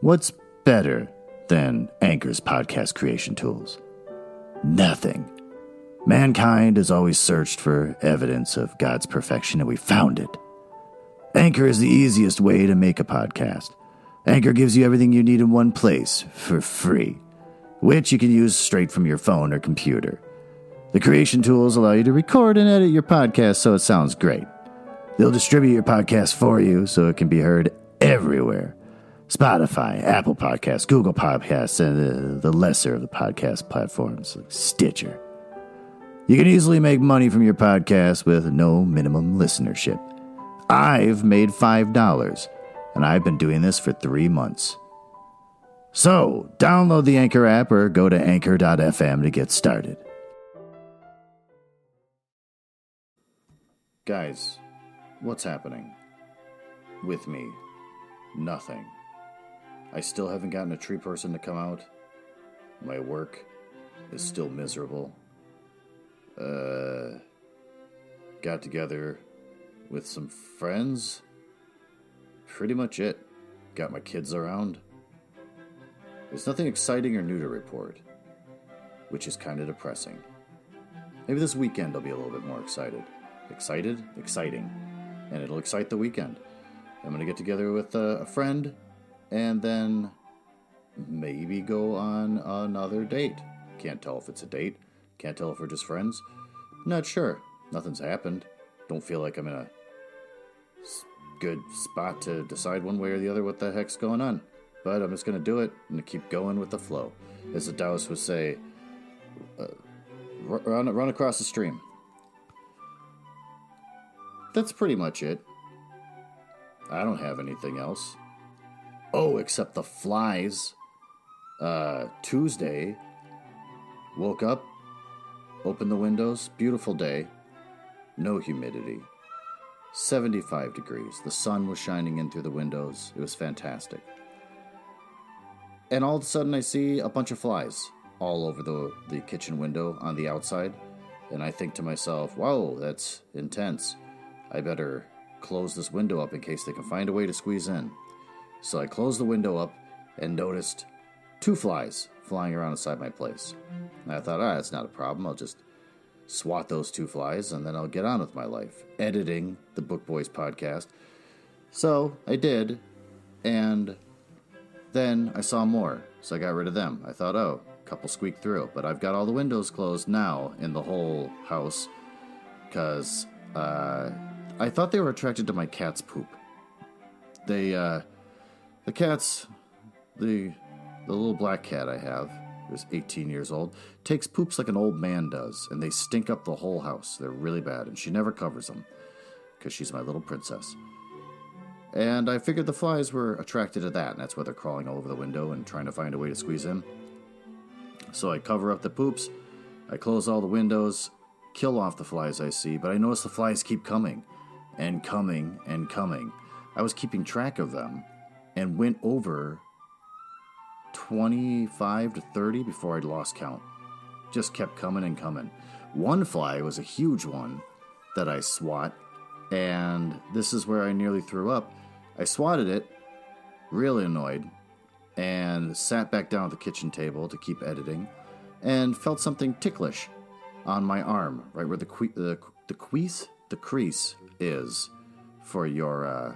What's better than Anchor's podcast creation tools? Nothing. Mankind has always searched for evidence of God's perfection, and we found it. Anchor is the easiest way to make a podcast. Anchor gives you everything you need in one place for free, which you can use straight from your phone or computer. The creation tools allow you to record and edit your podcast so it sounds great. They'll distribute your podcast for you so it can be heard everywhere Spotify, Apple Podcasts, Google Podcasts, and the, the lesser of the podcast platforms like Stitcher. You can easily make money from your podcast with no minimum listenership. I've made $5, and I've been doing this for three months. So, download the Anchor app or go to anchor.fm to get started. Guys, what's happening? With me, nothing. I still haven't gotten a tree person to come out. My work is still miserable. Uh, got together with some friends. Pretty much it. Got my kids around. There's nothing exciting or new to report, which is kind of depressing. Maybe this weekend I'll be a little bit more excited. Excited? Exciting. And it'll excite the weekend. I'm going to get together with a, a friend and then maybe go on another date. Can't tell if it's a date. Can't tell if we're just friends. Not sure. Nothing's happened. Don't feel like I'm in a good spot to decide one way or the other what the heck's going on. But I'm just going to do it and keep going with the flow. As the Taoist would say, uh, run, run across the stream. That's pretty much it. I don't have anything else. Oh, except the flies. Uh, Tuesday, woke up, opened the windows, beautiful day, no humidity. 75 degrees. The sun was shining in through the windows. It was fantastic. And all of a sudden, I see a bunch of flies all over the, the kitchen window on the outside. And I think to myself, whoa, that's intense. I better close this window up in case they can find a way to squeeze in. So I closed the window up and noticed two flies flying around inside my place. And I thought, ah, that's not a problem. I'll just swat those two flies and then I'll get on with my life, editing the Book Boys podcast. So I did, and then I saw more, so I got rid of them. I thought, oh, a couple squeaked through, but I've got all the windows closed now in the whole house because uh, I thought they were attracted to my cat's poop. They, uh, the cats, the the little black cat I have, who's 18 years old, takes poops like an old man does, and they stink up the whole house. They're really bad, and she never covers them because she's my little princess. And I figured the flies were attracted to that, and that's why they're crawling all over the window and trying to find a way to squeeze in. So I cover up the poops, I close all the windows, kill off the flies I see, but I notice the flies keep coming and coming and coming. I was keeping track of them and went over 25 to 30 before I'd lost count. Just kept coming and coming. One fly was a huge one that I swat, and this is where I nearly threw up. I swatted it, really annoyed, and sat back down at the kitchen table to keep editing, and felt something ticklish on my arm, right where the que- the the crease the crease is for your uh,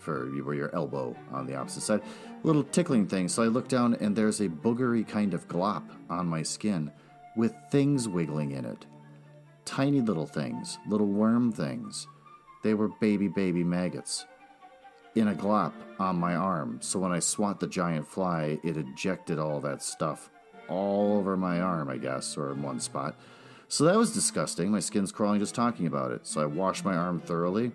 for where your elbow on the opposite side. Little tickling thing. So I look down and there's a boogery kind of glop on my skin with things wiggling in it. Tiny little things, little worm things. They were baby, baby maggots in a glop on my arm. So when I swat the giant fly, it ejected all that stuff all over my arm, I guess, or in one spot. So that was disgusting. My skin's crawling just talking about it. So I washed my arm thoroughly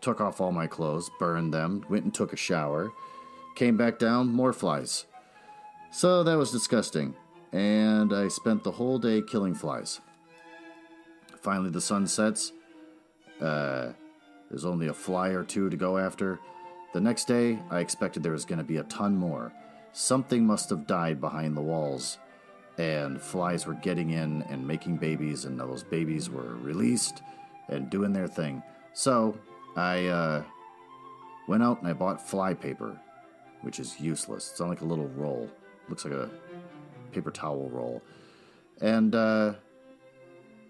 took off all my clothes, burned them, went and took a shower, came back down, more flies. So that was disgusting, and I spent the whole day killing flies. Finally, the sun sets. Uh, there's only a fly or two to go after. The next day, I expected there was going to be a ton more. Something must have died behind the walls, and flies were getting in and making babies, and those babies were released and doing their thing. So I uh, went out and I bought fly paper which is useless. It's on like a little roll. Looks like a paper towel roll. And uh,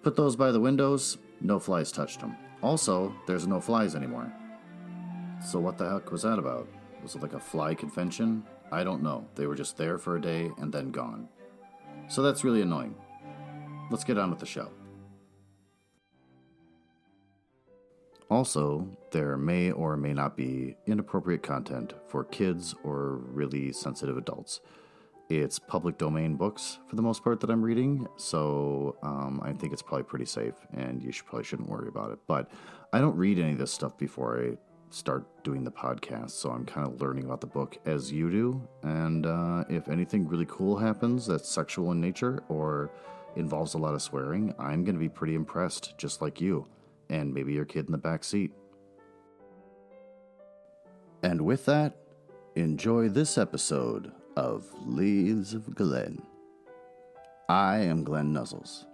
put those by the windows. No flies touched them. Also, there's no flies anymore. So what the heck was that about? Was it like a fly convention? I don't know. They were just there for a day and then gone. So that's really annoying. Let's get on with the show. Also, there may or may not be inappropriate content for kids or really sensitive adults. It's public domain books for the most part that I'm reading, so um, I think it's probably pretty safe, and you should probably shouldn't worry about it. But I don't read any of this stuff before I start doing the podcast, so I'm kind of learning about the book as you do. And uh, if anything really cool happens that's sexual in nature or involves a lot of swearing, I'm going to be pretty impressed, just like you and maybe your kid in the back seat. And with that, enjoy this episode of Leaves of Glen. I am Glenn Nuzzles.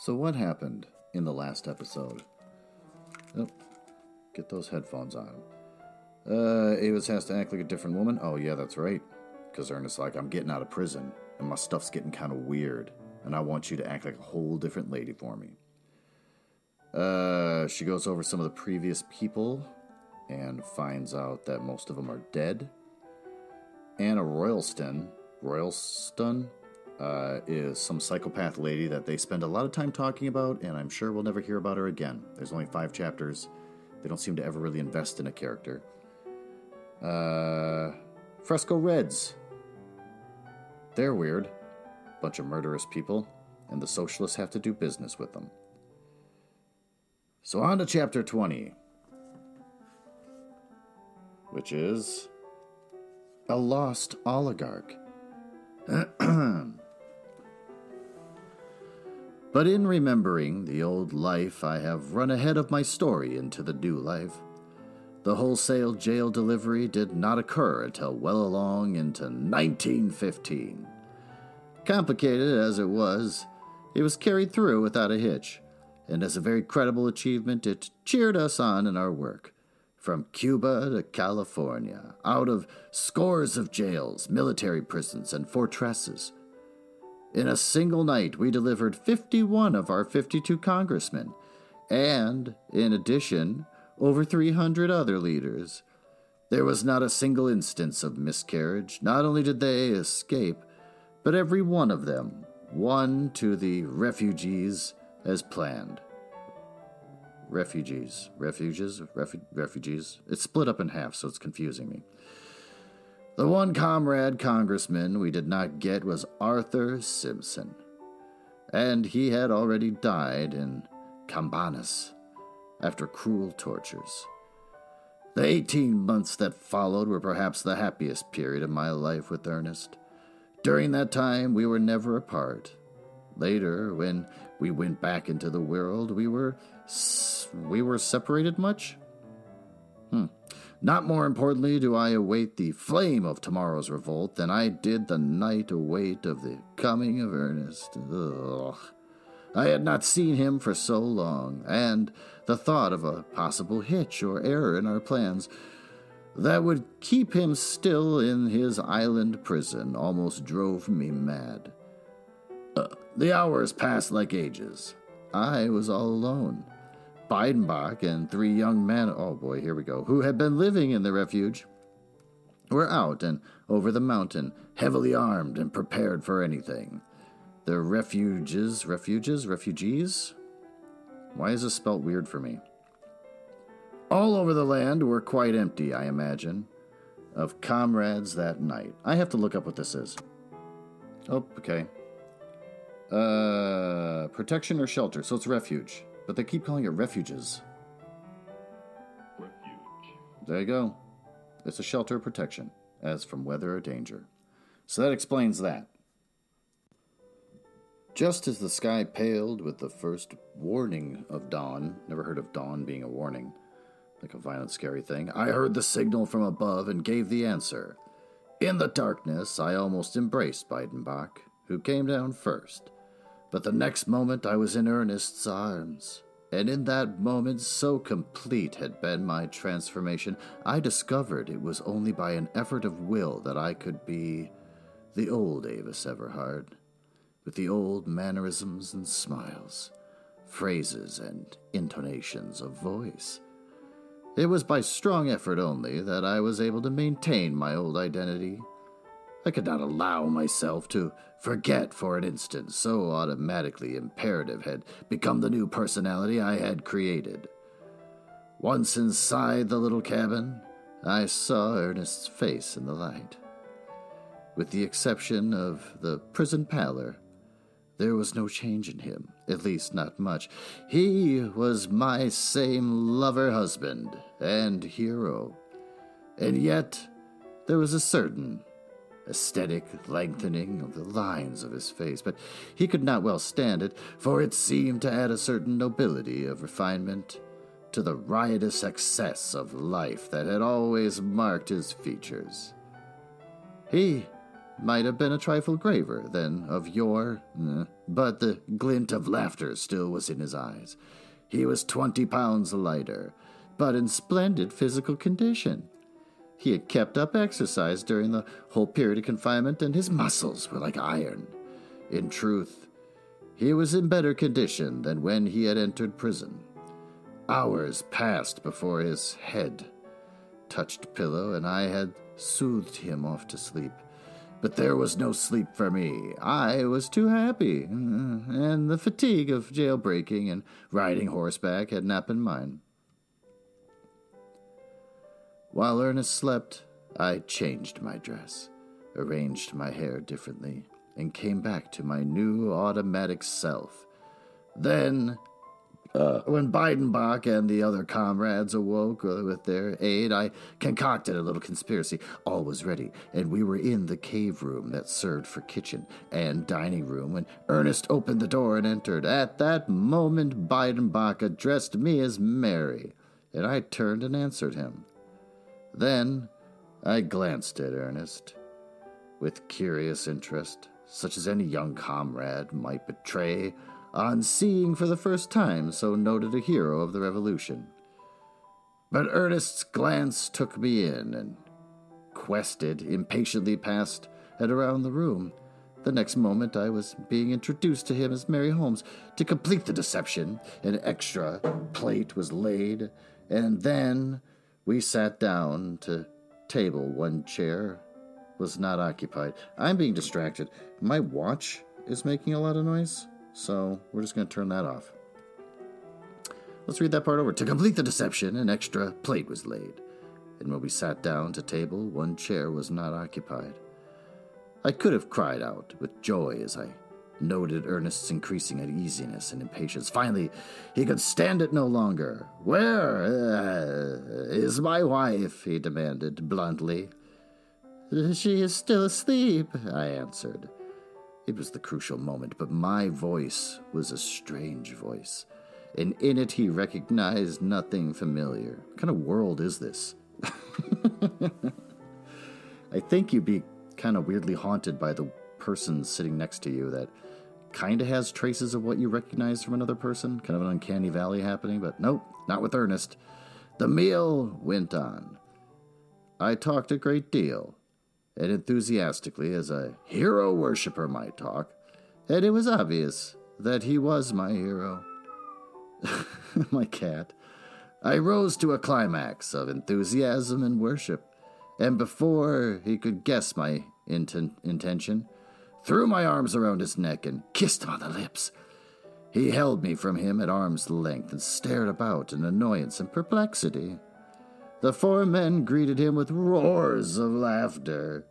So, what happened in the last episode? Oh, get those headphones on. Uh, Avis has to act like a different woman? Oh, yeah, that's right. Because Ernest's like, I'm getting out of prison, and my stuff's getting kind of weird and I want you to act like a whole different lady for me. Uh, she goes over some of the previous people and finds out that most of them are dead. Anna Roylston, Roylston, uh, is some psychopath lady that they spend a lot of time talking about, and I'm sure we'll never hear about her again. There's only five chapters. They don't seem to ever really invest in a character. Uh, Frisco Reds. They're weird bunch of murderous people, and the socialists have to do business with them. So, on to chapter 20, which is A Lost Oligarch. but in remembering the old life, I have run ahead of my story into the new life. The wholesale jail delivery did not occur until well along into 1915. Complicated as it was, it was carried through without a hitch, and as a very credible achievement, it cheered us on in our work. From Cuba to California, out of scores of jails, military prisons, and fortresses. In a single night, we delivered 51 of our 52 congressmen, and, in addition, over 300 other leaders. There was not a single instance of miscarriage. Not only did they escape, but every one of them won to the refugees as planned. Refugees, refuges, refu- refugees. It's split up in half, so it's confusing me. The one comrade congressman we did not get was Arthur Simpson, and he had already died in Cambanas after cruel tortures. The 18 months that followed were perhaps the happiest period of my life with Ernest. During that time, we were never apart. Later, when we went back into the world, we were we were separated much. Hmm. Not more importantly do I await the flame of tomorrow's revolt than I did the night await of the coming of Ernest. Ugh. I had not seen him for so long, and the thought of a possible hitch or error in our plans that would keep him still in his island prison almost drove me mad. Uh, the hours passed like ages. I was all alone. Biedenbach and three young men, oh boy, here we go, who had been living in the refuge, were out and over the mountain, heavily armed and prepared for anything. The refuges, refuges, refugees? Why is this spelt weird for me? All over the land were quite empty, I imagine, of comrades that night. I have to look up what this is. Oh, okay. Uh, protection or shelter. So it's refuge. But they keep calling it refuges. Refuge. There you go. It's a shelter of protection, as from weather or danger. So that explains that. Just as the sky paled with the first warning of dawn, never heard of dawn being a warning, like a violent, scary thing. I heard the signal from above and gave the answer. In the darkness, I almost embraced Biedenbach, who came down first. But the next moment, I was in Ernest's arms. And in that moment, so complete had been my transformation, I discovered it was only by an effort of will that I could be the old Avis Everhard, with the old mannerisms and smiles, phrases and intonations of voice. It was by strong effort only that I was able to maintain my old identity. I could not allow myself to forget for an instant, so automatically imperative had become the new personality I had created. Once inside the little cabin, I saw Ernest's face in the light. With the exception of the prison pallor, there was no change in him, at least not much. He was my same lover husband and hero. And yet, there was a certain aesthetic lengthening of the lines of his face, but he could not well stand it, for it seemed to add a certain nobility of refinement to the riotous excess of life that had always marked his features. He might have been a trifle graver than of yore, eh, but the glint of laughter still was in his eyes. He was twenty pounds lighter, but in splendid physical condition. He had kept up exercise during the whole period of confinement, and his muscles were like iron. In truth, he was in better condition than when he had entered prison. Hours passed before his head touched pillow, and I had soothed him off to sleep. But there was no sleep for me. I was too happy, and the fatigue of jailbreaking and riding horseback had not been mine. While Ernest slept, I changed my dress, arranged my hair differently, and came back to my new automatic self. Then, uh, when Biedenbach and the other comrades awoke uh, with their aid, I concocted a little conspiracy. All was ready, and we were in the cave room that served for kitchen and dining room when Ernest opened the door and entered. At that moment, Biedenbach addressed me as Mary, and I turned and answered him. Then I glanced at Ernest with curious interest, such as any young comrade might betray on seeing for the first time so noted a hero of the Revolution. But Ernest's glance took me in and quested impatiently past and around the room. The next moment, I was being introduced to him as Mary Holmes. To complete the deception, an extra plate was laid, and then we sat down to table. One chair was not occupied. I'm being distracted. My watch is making a lot of noise, so we're just going to turn that off. Let's read that part over. To complete the deception, an extra plate was laid, and when we sat down to table, one chair was not occupied. I could have cried out with joy as I noted Ernest's increasing uneasiness and impatience. Finally, he could stand it no longer. Where uh, is my wife? he demanded bluntly. She is still asleep, I answered. It was the crucial moment, but my voice was a strange voice, and in it he recognized nothing familiar. What kind of world is this? I think you'd be kind of weirdly haunted by the person sitting next to you that kind of has traces of what you recognize from another person, kind of an uncanny valley happening, but nope, not with Ernest. The meal went on. I talked a great deal, and enthusiastically as a hero worshiper might talk, and it was obvious that he was my hero. my cat. I rose to a climax of enthusiasm and worship, and before he could guess my inten- intention, threw my arms around his neck, and kissed him on the lips. He held me from him at arm's length and stared about in annoyance and perplexity. The four men greeted him with roars of laughter.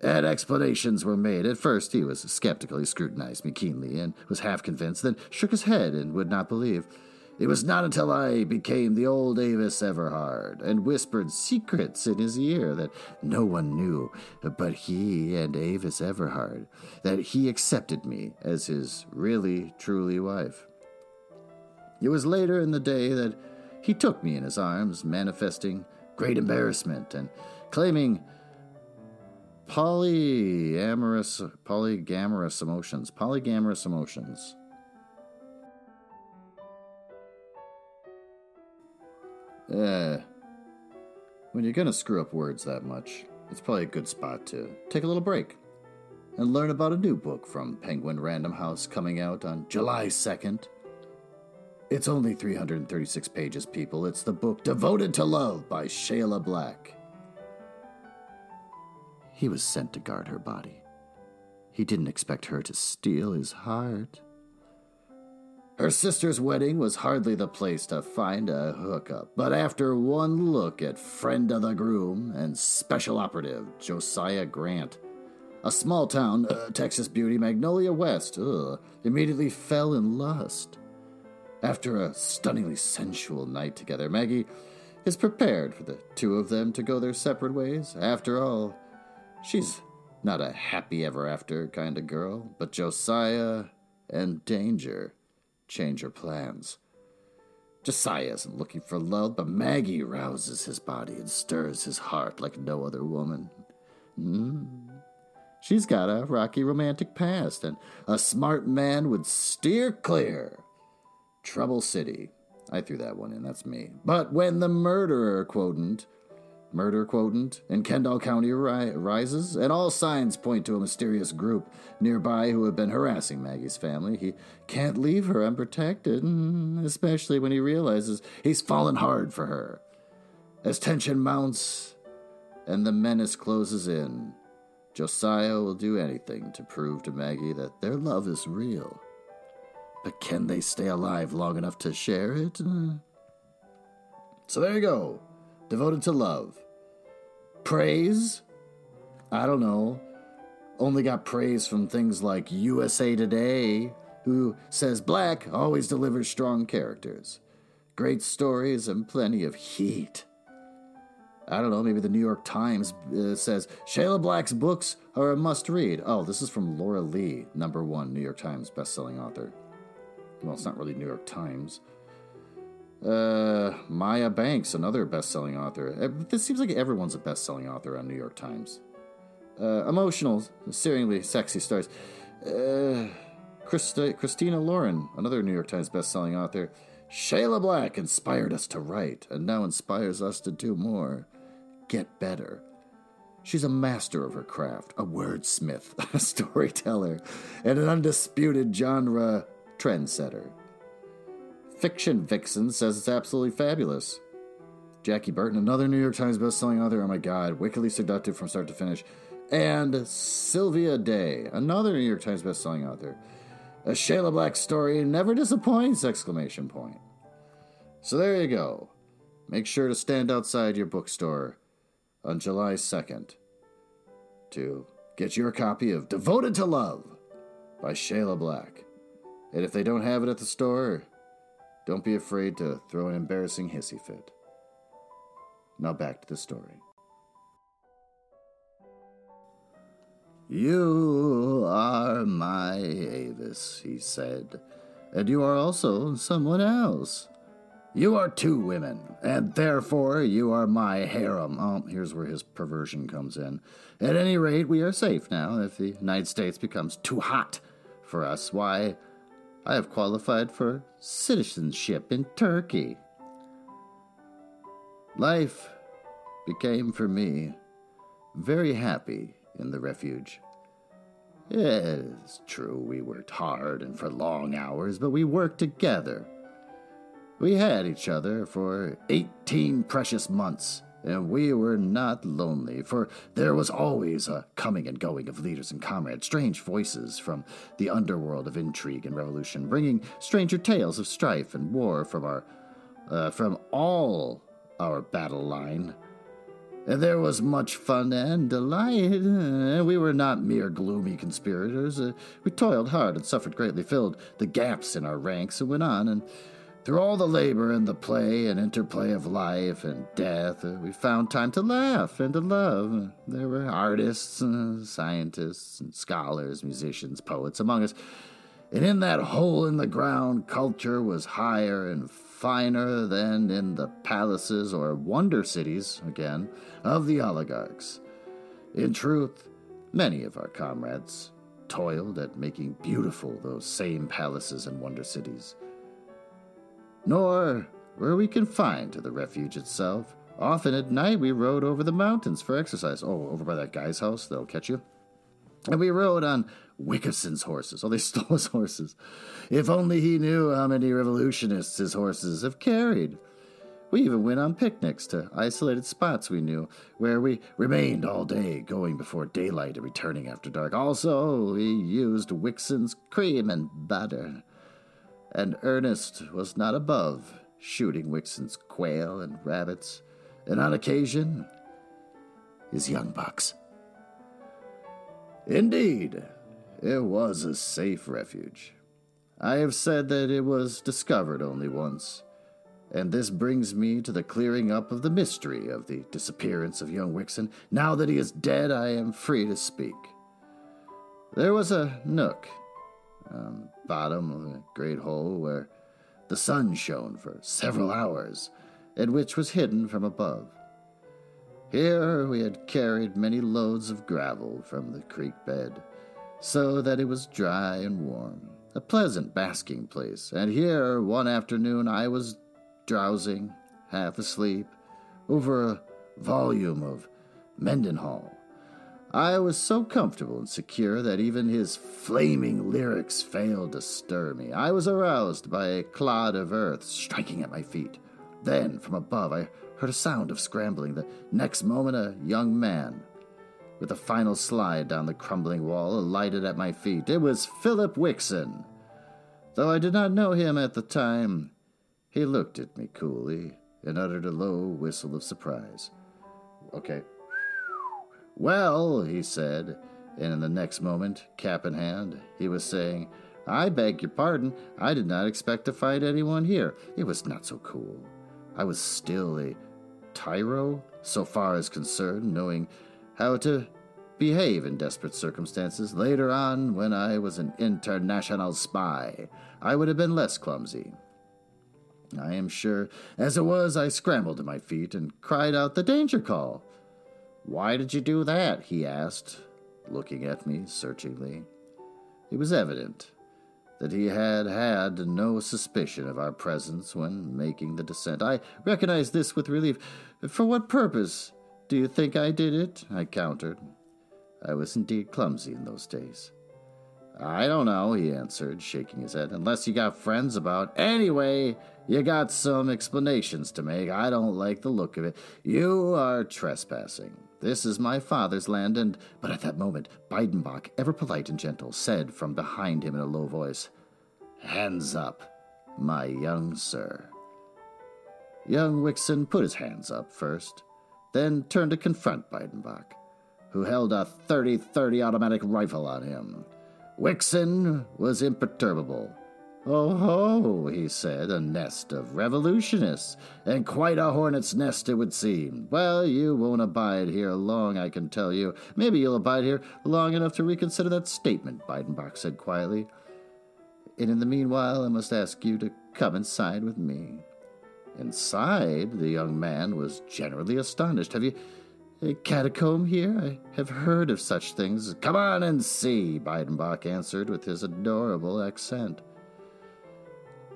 And explanations were made. At first, he was skeptical. He scrutinized me keenly and was half convinced, then shook his head and would not believe. It was not until I became the old Avis Everhard and whispered secrets in his ear that no one knew but he and Avis Everhard that he accepted me as his really, truly wife. It was later in the day that he took me in his arms, manifesting great embarrassment and claiming polyamorous, polygamorous emotions, polygamorous emotions. Uh, when you're gonna screw up words that much, it's probably a good spot to take a little break and learn about a new book from Penguin Random House coming out on July 2nd. It's only 336 pages, people. It's the book Devoted to Love by Shayla Black. He was sent to guard her body. He didn't expect her to steal his heart. Her sister's wedding was hardly the place to find a hookup, but after one look at friend of the groom and special operative Josiah Grant, a small town uh, Texas beauty, Magnolia West, ugh, immediately fell in lust. After a stunningly sensual night together, Maggie is prepared for the two of them to go their separate ways. After all, she's not a happy ever after kind of girl, but Josiah and Danger change her plans. Josiah isn't looking for love, but Maggie rouses his body and stirs his heart like no other woman. Mm. She's got a rocky romantic past, and a smart man would steer clear. Trouble City. I threw that one in, that's me. But when the murderer quotient murder quotient in Kendall County ri- rises, and all signs point to a mysterious group nearby who have been harassing Maggie's family. He can't leave her unprotected, mm, especially when he realizes he's fallen hard for her. As tension mounts and the menace closes in, Josiah will do anything to prove to Maggie that their love is real. But can they stay alive long enough to share it? So there you go. Devoted to love. Praise? I don't know. Only got praise from things like USA Today, who says Black always delivers strong characters, great stories, and plenty of heat. I don't know, maybe the New York Times uh, says Shayla Black's books are a must read. Oh, this is from Laura Lee, number one New York Times bestselling author. Well, it's not really New York Times. Uh, Maya Banks, another best-selling author. Uh, this seems like everyone's a best-selling author on New York Times. Uh, emotional, searingly sexy stars. Uh, Christi- Christina Lauren, another New York Times best-selling author. Shayla Black inspired us to write, and now inspires us to do more. Get better. She's a master of her craft, a wordsmith, a storyteller, and an undisputed genre trendsetter. Fiction Vixen says it's absolutely fabulous. Jaci Burton, another New York Times bestselling author. Oh my God, wickedly seductive from start to finish. And Sylvia Day, another New York Times bestselling author. A Shayla Black story never disappoints! Exclamation point. So there you go. Make sure to stand outside your bookstore on July 2nd to get your copy of Devoted to Love by Shayla Black. And if they don't have it at the store, don't be afraid to throw an embarrassing hissy fit. Now back to the story. You are my Avis, he said, and you are also someone else. You are two women, and therefore you are my harem. Oh, here's where his perversion comes in. At any rate, we are safe now. If the United States becomes too hot for us, why, I have qualified for citizenship in Turkey. Life became for me very happy in the refuge. It's true, we worked hard and for long hours, but we worked together. We had each other for 18 precious months and we were not lonely, for there was always a coming and going of leaders and comrades, strange voices from the underworld of intrigue and revolution, bringing stranger tales of strife and war from our, uh, from all our battle line. And there was much fun and delight. We were not mere gloomy conspirators. Uh, we toiled hard and suffered greatly, filled the gaps in our ranks, and went on and through all the labor and the play and interplay of life and death, uh, we found time to laugh and to love. There were artists, uh, scientists, and scholars, musicians, poets among us. And in that hole in the ground, culture was higher and finer than in the palaces or wonder cities, again, of the oligarchs. In truth, many of our comrades toiled at making beautiful those same palaces and wonder cities. Nor were we confined to the refuge itself. Often at night we rode over the mountains for exercise. Oh, over by that guy's house, they'll catch you. And we rode on Wickson's horses. Oh, they stole his horses. If only he knew how many revolutionists his horses have carried. We even went on picnics to isolated spots we knew, where we remained all day, going before daylight and returning after dark. Also, we used Wickson's cream and butter. And Ernest was not above shooting Wickson's quail and rabbits, and on occasion, his young bucks. Indeed, it was a safe refuge. I have said that it was discovered only once and this brings me to the clearing up of the mystery of the disappearance of young Wickson. Now that he is dead, I am free to speak. There was a nook the bottom of a great hole where the sun shone for several hours, and which was hidden from above. Here we had carried many loads of gravel from the creek bed, so that it was dry and warm, a pleasant basking place. And here, one afternoon, I was drowsing, half asleep, over a volume of Mendenhall. I was so comfortable and secure that even his flaming lyrics failed to stir me. I was aroused by a clod of earth striking at my feet. Then, from above, I heard a sound of scrambling. The next moment, a young man, with a final slide down the crumbling wall, alighted at my feet. It was Philip Wickson. Though I did not know him at the time, he looked at me coolly and uttered a low whistle of surprise. Okay. Well, he said, and in the next moment, cap in hand, he was saying, I beg your pardon, I did not expect to find anyone here. It was not so cool. I was still a tyro, so far as concerned, knowing how to behave in desperate circumstances. Later on, when I was an international spy, I would have been less clumsy. I am sure. As it was, I scrambled to my feet and cried out the danger call. Why did you do that? he asked, looking at me searchingly. It was evident that he had had no suspicion of our presence when making the descent. I recognized this with relief. For what purpose do you think I did it? I countered. I was indeed clumsy in those days. I don't know, he answered, shaking his head, unless you got friends about. Anyway, you got some explanations to make. I don't like the look of it. You are trespassing. This is my father's land, and. But at that moment, Biedenbach, ever polite and gentle, said from behind him in a low voice, Hands up, my young sir. Young Wickson put his hands up first, then turned to confront Biedenbach, who held a 30 30 automatic rifle on him. Wickson was imperturbable Oh ho, he said, a nest of revolutionists, and quite a hornet's nest it would seem. Well, you won't abide here long, I can tell you. Maybe you'll abide here long enough to reconsider that statement, Biedenbach said quietly. And in the meanwhile, I must ask you to come inside with me. Inside, the young man was generally astonished. Have you a catacomb here? I have heard of such things. Come on and see, Biedenbach answered with his adorable accent.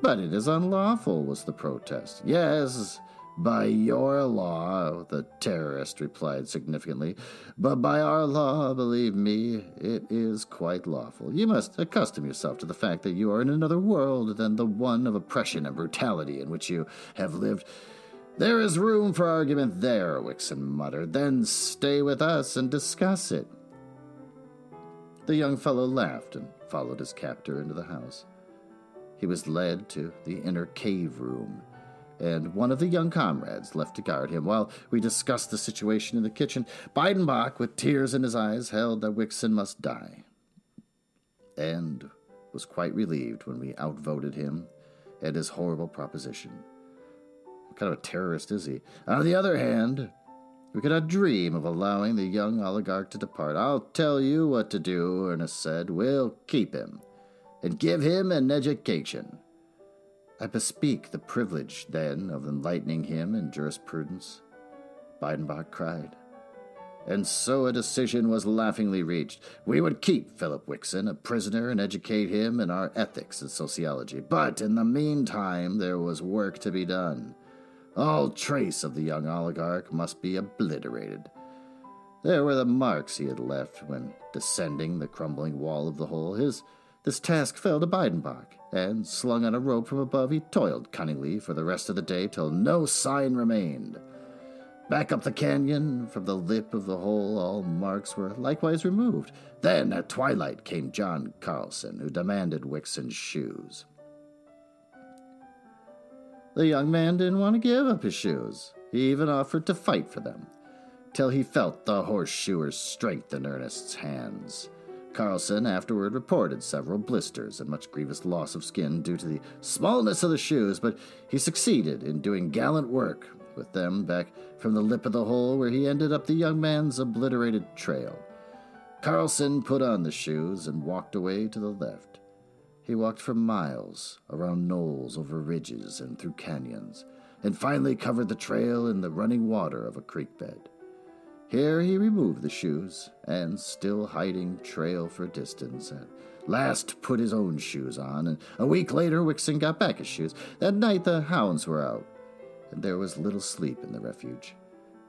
But it is unlawful, was the protest. Yes, by your law, the terrorist replied significantly. But by our law, believe me, it is quite lawful. You must accustom yourself to the fact that you are in another world than the one of oppression and brutality in which you have lived. There is room for argument there, Wickson muttered. Then stay with us and discuss it. The young fellow laughed and followed his captor into the house. He was led to the inner cave room, and one of the young comrades left to guard him while we discussed the situation in the kitchen. Biedenbach, with tears in his eyes, held that Wickson must die, and was quite relieved when we outvoted him and his horrible proposition. What kind of a terrorist is he? On the other hand, we could not dream of allowing the young oligarch to depart. I'll tell you what to do, Ernest said. We'll keep him and give him an education. I bespeak the privilege, then, of enlightening him in jurisprudence. Biedenbach cried. and so a decision was laughingly reached. We would keep Philip Wickson a prisoner and educate him in our ethics and sociology. But in the meantime, there was work to be done. All trace of the young oligarch must be obliterated. There were the marks he had left when descending the crumbling wall of the hole. His this task fell to Biedenbach, and slung on a rope from above, he toiled cunningly for the rest of the day till no sign remained. Back up the canyon, from the lip of the hole, all marks were likewise removed. Then, at twilight, came John Carlson, who demanded Wickson's shoes. The young man didn't want to give up his shoes. He even offered to fight for them, till he felt the horseshoer's strength in Ernest's hands. Carlson afterward reported several blisters and much grievous loss of skin due to the smallness of the shoes, but he succeeded in doing gallant work with them back from the lip of the hole where he ended up the young man's obliterated trail. Carlson put on the shoes and walked away to the left. He walked for miles, around knolls, over ridges, and through canyons, and finally covered the trail in the running water of a creek bed. Here he removed the shoes, and still hiding trail for distance, at last put his own shoes on, and a week later Wickson got back his shoes. That night the hounds were out and there was little sleep in the refuge.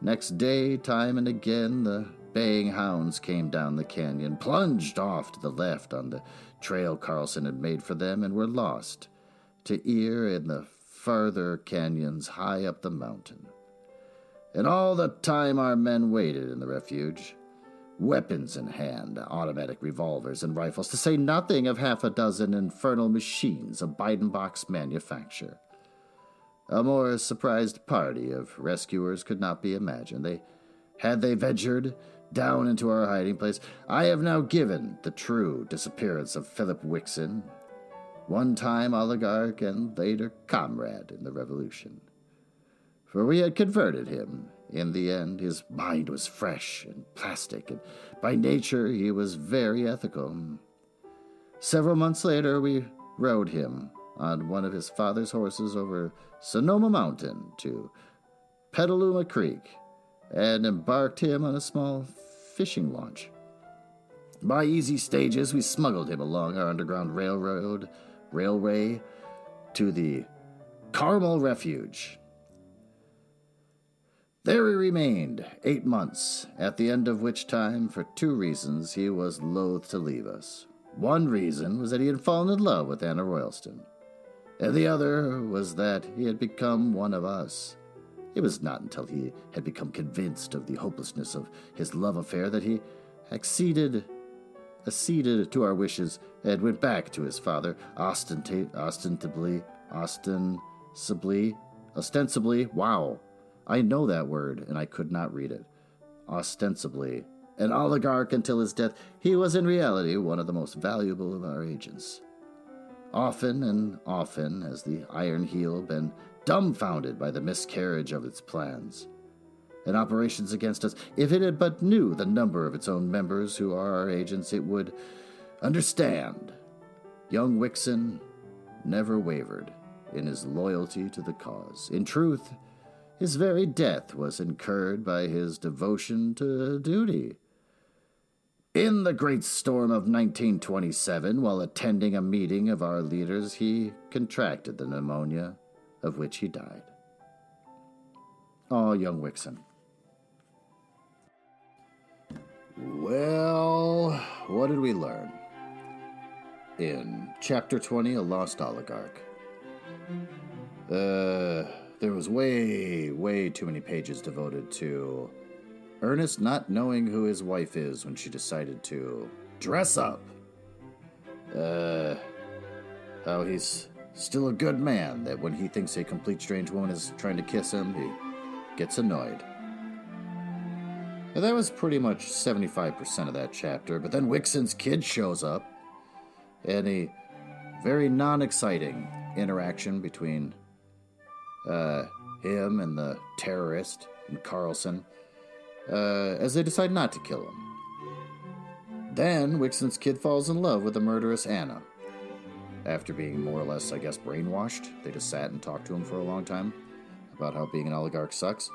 Next day, time and again, the baying hounds came down the canyon, plunged off to the left on the trail Carlson had made for them, and were lost to ear in the farther canyons high up the mountain. And all the time our men waited in the refuge, weapons in hand, automatic revolvers and rifles, to say nothing of half a dozen infernal machines of Biedenbach's manufacture. A more surprised party of rescuers could not be imagined. They had they ventured down into our hiding place. I have now given the true disappearance of Philip Wickson, one time oligarch and later comrade in the revolution. For we had converted him. In the end, his mind was fresh and plastic, and by nature he was very ethical. Several months later, we rode him on one of his father's horses over Sonoma Mountain to Petaluma Creek and embarked him on a small fishing launch. By easy stages, we smuggled him along our underground railroad railway to the Carmel Refuge. There he remained eight months, at the end of which time, for two reasons, he was loath to leave us. One reason was that he had fallen in love with Anna Roylston and the other was that he had become one of us. It was not until he had become convinced of the hopelessness of his love affair that he acceded, acceded to our wishes and went back to his father, ostenta- ostensibly, ostensibly, ostensibly. Wow, I know that word, and I could not read it. Ostensibly, an oligarch until his death, he was in reality one of the most valuable of our agents. Often and often has the Iron Heel been dumbfounded by the miscarriage of its plans and operations against us. If it had but knew the number of its own members who are our agents, it would understand. Young Wickson never wavered in his loyalty to the cause. In truth, his very death was incurred by his devotion to duty. In the great storm of 1927, while attending a meeting of our leaders, he contracted the pneumonia, of which he died. Oh, young Wickson. Well, what did we learn? In Chapter 20, A Lost Oligarch. Uh, there was way, way too many pages devoted to Ernest not knowing who his wife is when she decided to dress up. Uh, how he's still a good man, that when he thinks a complete strange woman is trying to kiss him, he gets annoyed. And that was pretty much 75% of that chapter, but then Wickson's kid shows up, and a very non exciting interaction between uh, him and the terrorist and Carlson uh, as they decide not to kill him. Then Wickson's kid falls in love with the murderous Anna. After being more or less, I guess, brainwashed, they just sat and talked to him for a long time about how being an oligarch sucks.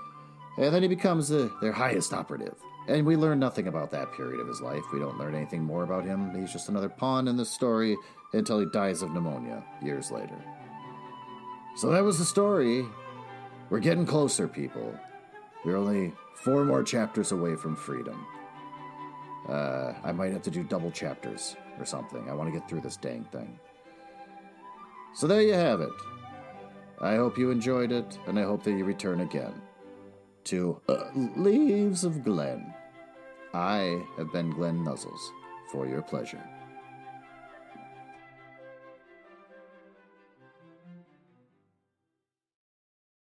And then he becomes the, their highest operative. And we learn nothing about that period of his life. We don't learn anything more about him. He's just another pawn in this story until he dies of pneumonia years later. So that was the story. We're getting closer, people. We're only four more chapters away from freedom. Uh, I might have to do double chapters or something. I want to get through this dang thing. So there you have it. I hope you enjoyed it, and I hope that you return again to uh, Leaves of Glen. I have been Glenn Nuzzles for your pleasure.